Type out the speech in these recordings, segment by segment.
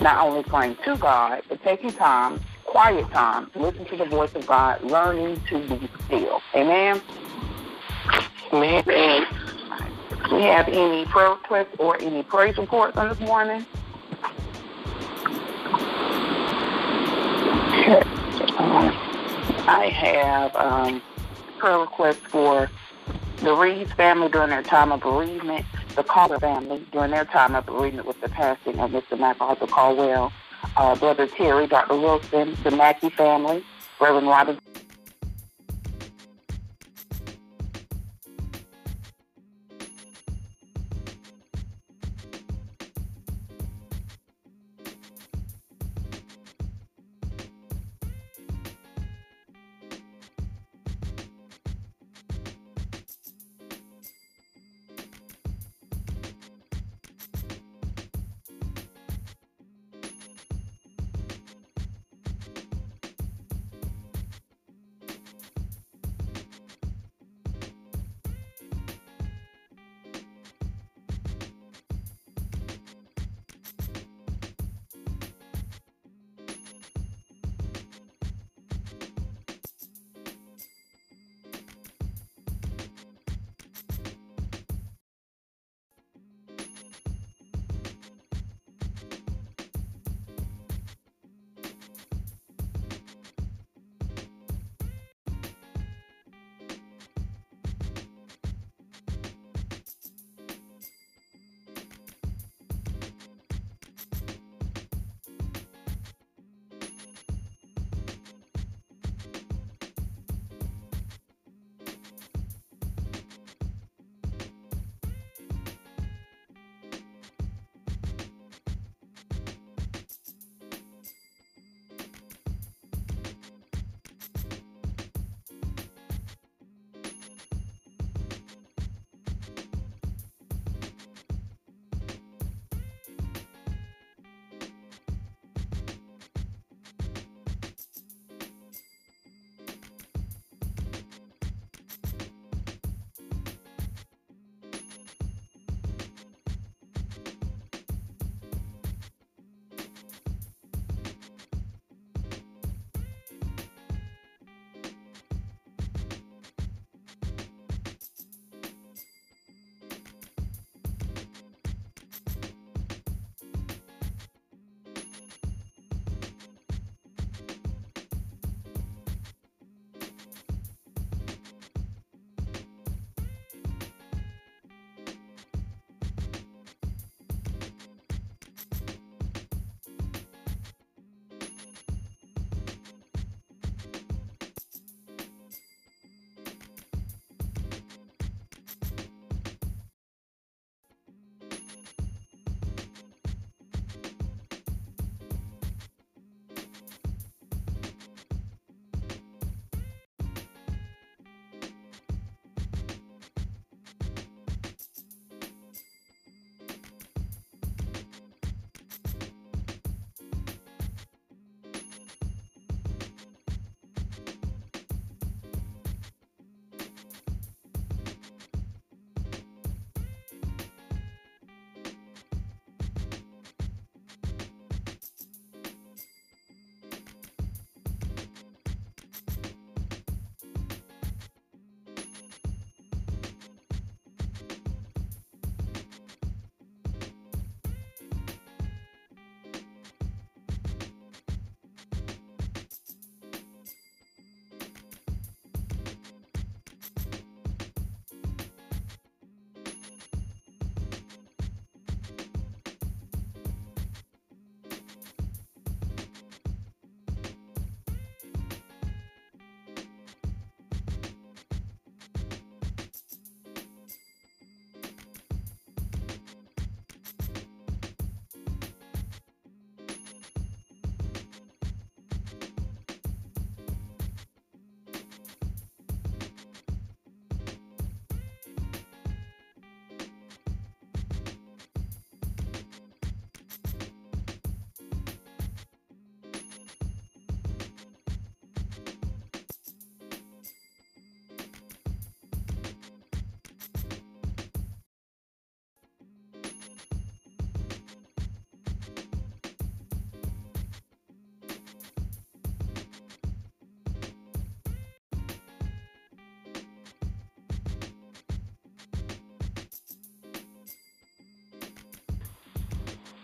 Not only praying to God, but taking time, quiet time, to listen to the voice of God, learning to be still. Amen. Amen. Do we have any prayer requests or any praise reports on this morning? I have um, prayer requests for the Reeves family during their time of bereavement, the Carter family during their time of bereavement with the passing of Mr. MacArthur Caldwell, uh, Brother Terry, Dr. Wilson, the Mackey family, Reverend Robert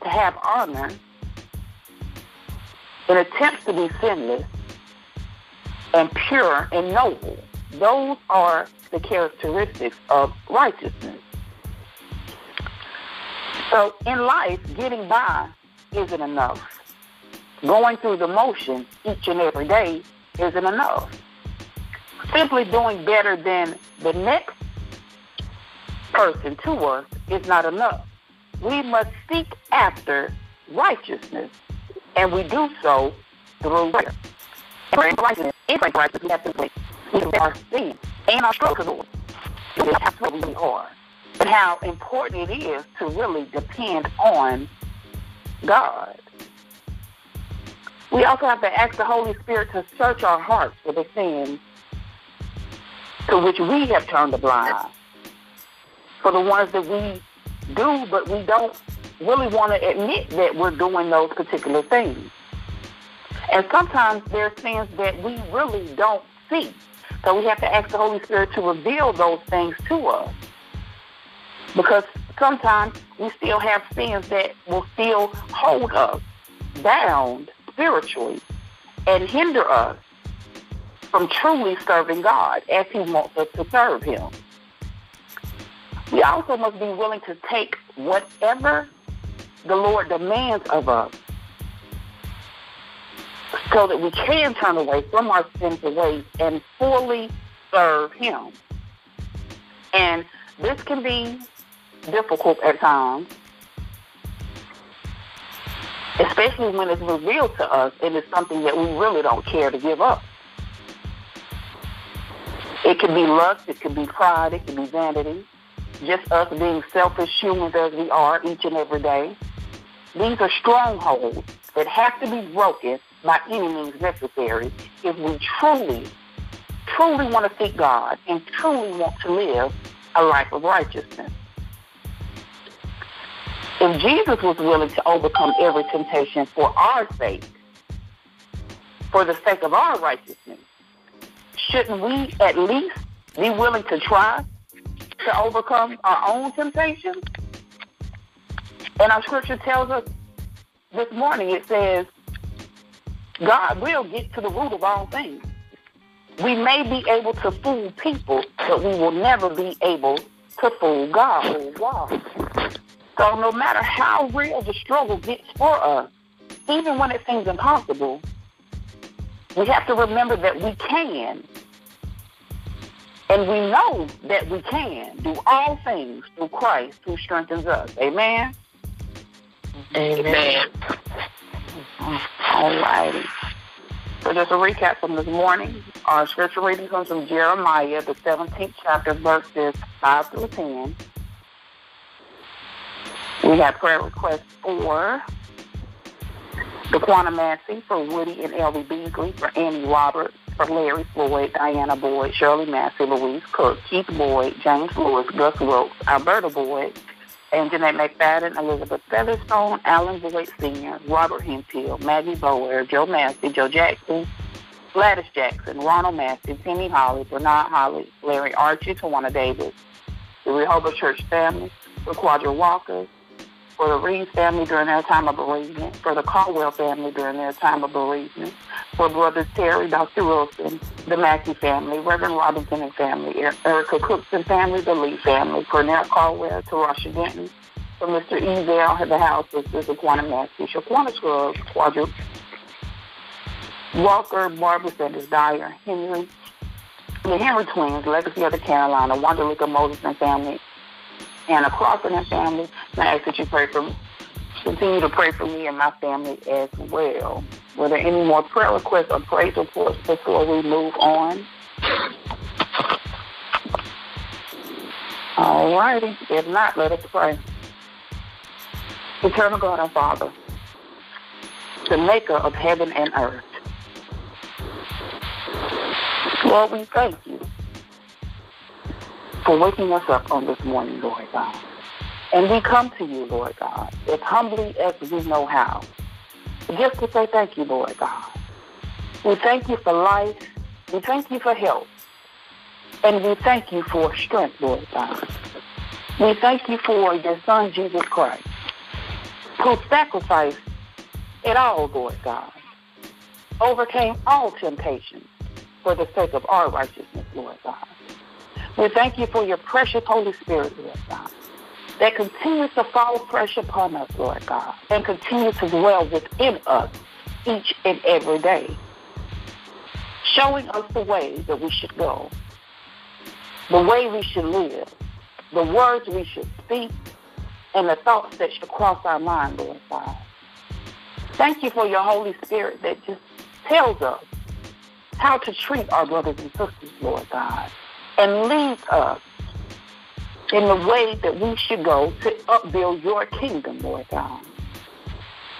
to have honor, and attempts to be sinless and pure and noble. Those are the characteristics of righteousness. So in life, getting by isn't enough. Going through the motion each and every day isn't enough. Simply doing better than the next person to us is not enough. We must seek after righteousness, and we do so through prayer. And Prayer righteousness is like righteousness. We have to pray. We our sin and our struggles. That's what we are. But how important it is to really depend on God. We also have to ask the Holy Spirit to search our hearts for the sins to which we have turned a blind eye. For the ones that we do, but we don't really want to admit that we're doing those particular things. And sometimes there are sins that we really don't see. So we have to ask the Holy Spirit to reveal those things to us. Because sometimes we still have sins that will still hold us bound spiritually and hinder us from truly serving God as He wants us to serve Him. We also must be willing to take whatever the Lord demands of us so that we can turn away from our sinful ways and fully serve Him. And this can be difficult at times, especially when it's revealed to us and it's something that we really don't care to give up. It can be lust, it can be pride, it can be vanity, just us being selfish humans as we are each and every day. These are strongholds that have to be broken by any means necessary if we truly, truly want to seek God and truly want to live a life of righteousness. If Jesus was willing to overcome every temptation for our sake, for the sake of our righteousness, shouldn't we at least be willing to try to overcome our own temptations? And our scripture tells us this morning, it says, God will get to the root of all things. We may be able to fool people, but we will never be able to fool God. So no matter how real the struggle gets for us, even when it seems impossible, we have to remember that we can. And we know that we can do all things through Christ who strengthens us. Amen? Amen. All righty. So just a recap from this morning. Our scripture reading comes from Jeremiah, the 17th chapter, verses 5 through 10. We have prayer requests for the Quantum Massey, for Woody and Ellie Beasley, for Annie Roberts, for Larry Floyd, Diana Boyd, Shirley Massey, Louise Cook, Keith Boyd, James Lewis, Gus Wilkes, Alberta Boyd, and Jeanette McFadden, Elizabeth Featherstone, Alan Boyd Sr., Robert Hemphill, Maggie Bower, Joe Massey, Joe Jackson, Gladys Jackson, Ronald Massey, Timmy Holly, Bernard Holly, Larry Archie, Tawana Davis, the Rehoboth Church family, the Quadra Walker, for the Reed family during their time of bereavement, for the Caldwell family during their time of bereavement, for Brothers Terry, Dr. Wilson, the Mackey family, Reverend Robinson and family, er-, Erica Cookson family, the Lee family, Cornell Caldwell, Tarasha Denton, for Mr. Ezel, the house sisters, Quantum Massey, Shaquana Scruggs, Quadra Walker, Barbara Sanders Dyer, Henry, the Henry twins, Legacy of the Carolina, Wanderlika Moses and family, Anna Crawford and family. And I ask that you pray for me. Continue to pray for me and my family as well. Were there any more prayer requests or praise reports before we move on? All righty. If not, let us pray. Eternal God our Father, the maker of heaven and earth. Lord, we thank you for waking us up on this morning, Lord God. And we come to you, Lord God, as humbly as we know how, just to say thank you, Lord God. We thank you for life. We thank you for health. And we thank you for strength, Lord God. We thank you for your Son, Jesus Christ, who sacrificed it all, Lord God, overcame all temptations for the sake of our righteousness, Lord God. We thank you for your precious Holy Spirit, Lord God, that continues to fall fresh upon us, Lord God, and continues to dwell within us each and every day, showing us the way that we should go, the way we should live, the words we should speak, and the thoughts that should cross our mind, Lord God. Thank you for your Holy Spirit that just tells us how to treat our brothers and sisters, Lord God, and leads us in the way that we should go to upbuild your kingdom, Lord God.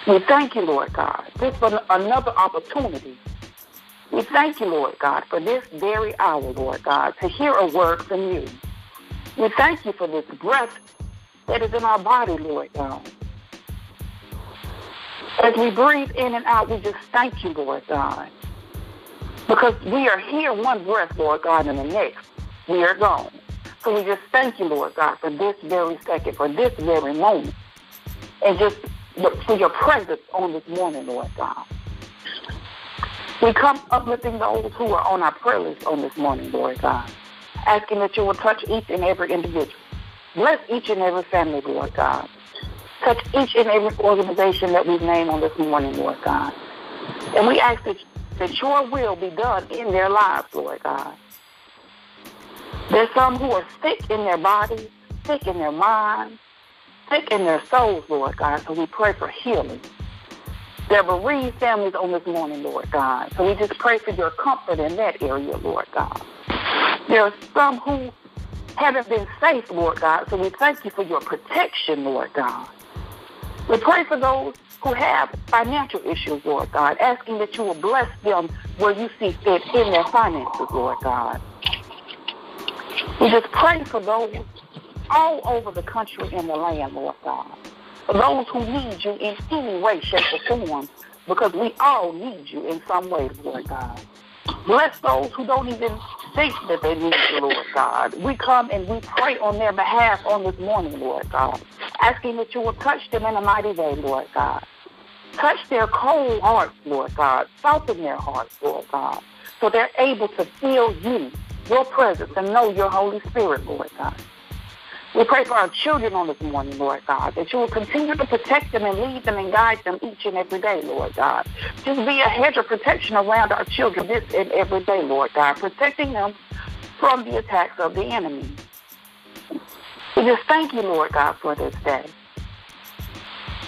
We thank you, Lord God, just for another opportunity. We thank you, Lord God, for this very hour, Lord God, to hear a word from you. We thank you for this breath that is in our body, Lord God. As we breathe in and out, we just thank you, Lord God. Because we are here one breath, Lord God, and the next we are gone. So we just thank you, Lord God, for this very second, for this very moment. And just for your presence on this morning, Lord God. We come uplifting those who are on our prayer list on this morning, Lord God, asking that you will touch each and every individual. Bless each and every family, Lord God. Touch each and every organization that we've named on this morning, Lord God. And we ask that, that your will be done in their lives, Lord God. There's some who are sick in their bodies, sick in their minds, sick in their souls, Lord God. So we pray for healing. There are bereaved families on this morning, Lord God. So we just pray for your comfort in that area, Lord God. There are some who haven't been safe, Lord God. So we thank you for your protection, Lord God. We pray for those who have financial issues, Lord God, asking that you will bless them where you see fit in their finances, Lord God. We just pray for those all over the country and the land, Lord God. Those who need you in any way, shape, or form, because we all need you in some way, Lord God. Bless those who don't even think that they need you, Lord God. We come and we pray on their behalf on this morning, Lord God, asking that you will touch them in a mighty way, Lord God. Touch their cold hearts, Lord God. Soften their hearts, Lord God, so they're able to feel you, your presence, and know your Holy Spirit, Lord God. We pray for our children on this morning, Lord God, that you will continue to protect them and lead them and guide them each and every day, Lord God. Just be a hedge of protection around our children this and every day, Lord God, protecting them from the attacks of the enemy. We just thank you, Lord God, for this day.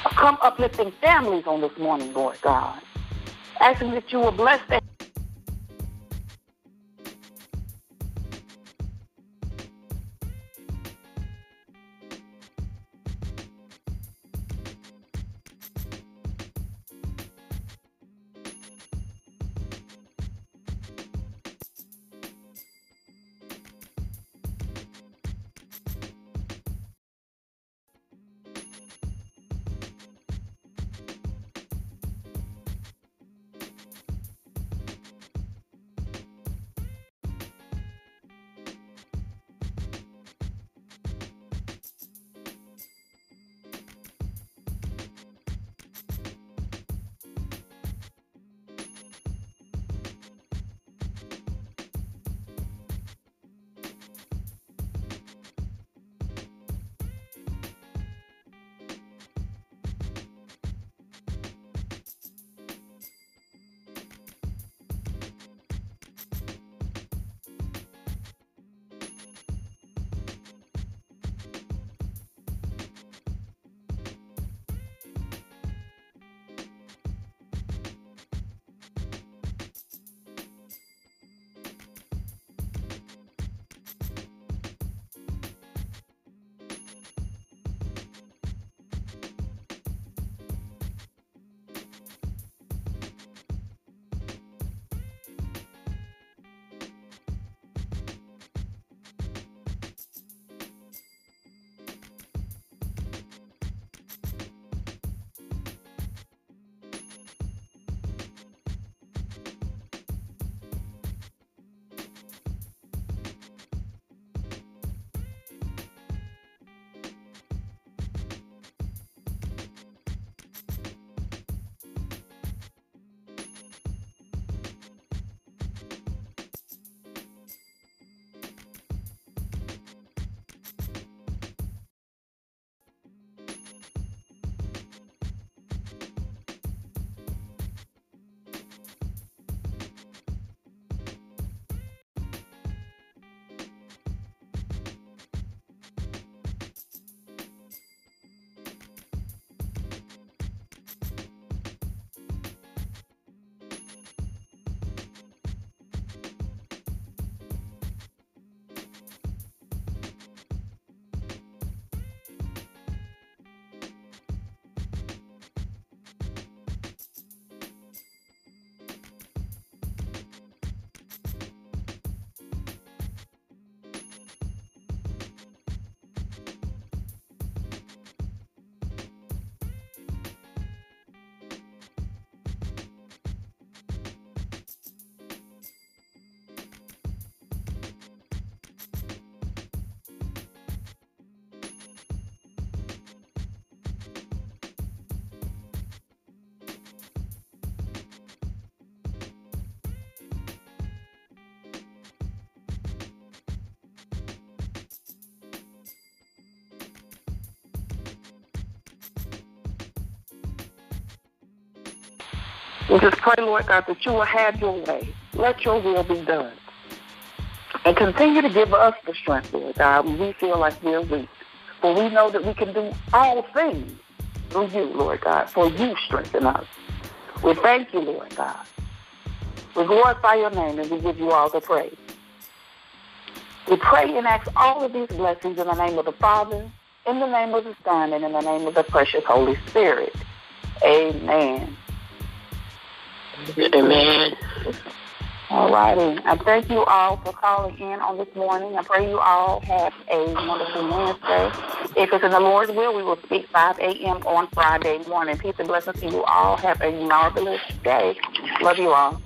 Come uplifting families on this morning, Lord God, asking that you will bless them. We just pray, Lord God, that you will have your way. Let your will be done. And continue to give us the strength, Lord God, when we feel like we're weak. For we know that we can do all things through you, Lord God, for you strengthen us. We thank you, Lord God. We glorify your name and we give you all the praise. We pray and ask all of these blessings in the name of the Father, in the name of the Son, and in the name of the precious Holy Spirit. Amen. Amen. All righty. I thank you all for calling in on this morning. I pray you all have a wonderful Wednesday. If it's in the Lord's will, we will speak 5 a.m. on Friday morning. Peace and blessings to you all. Have a marvelous day. Love you all.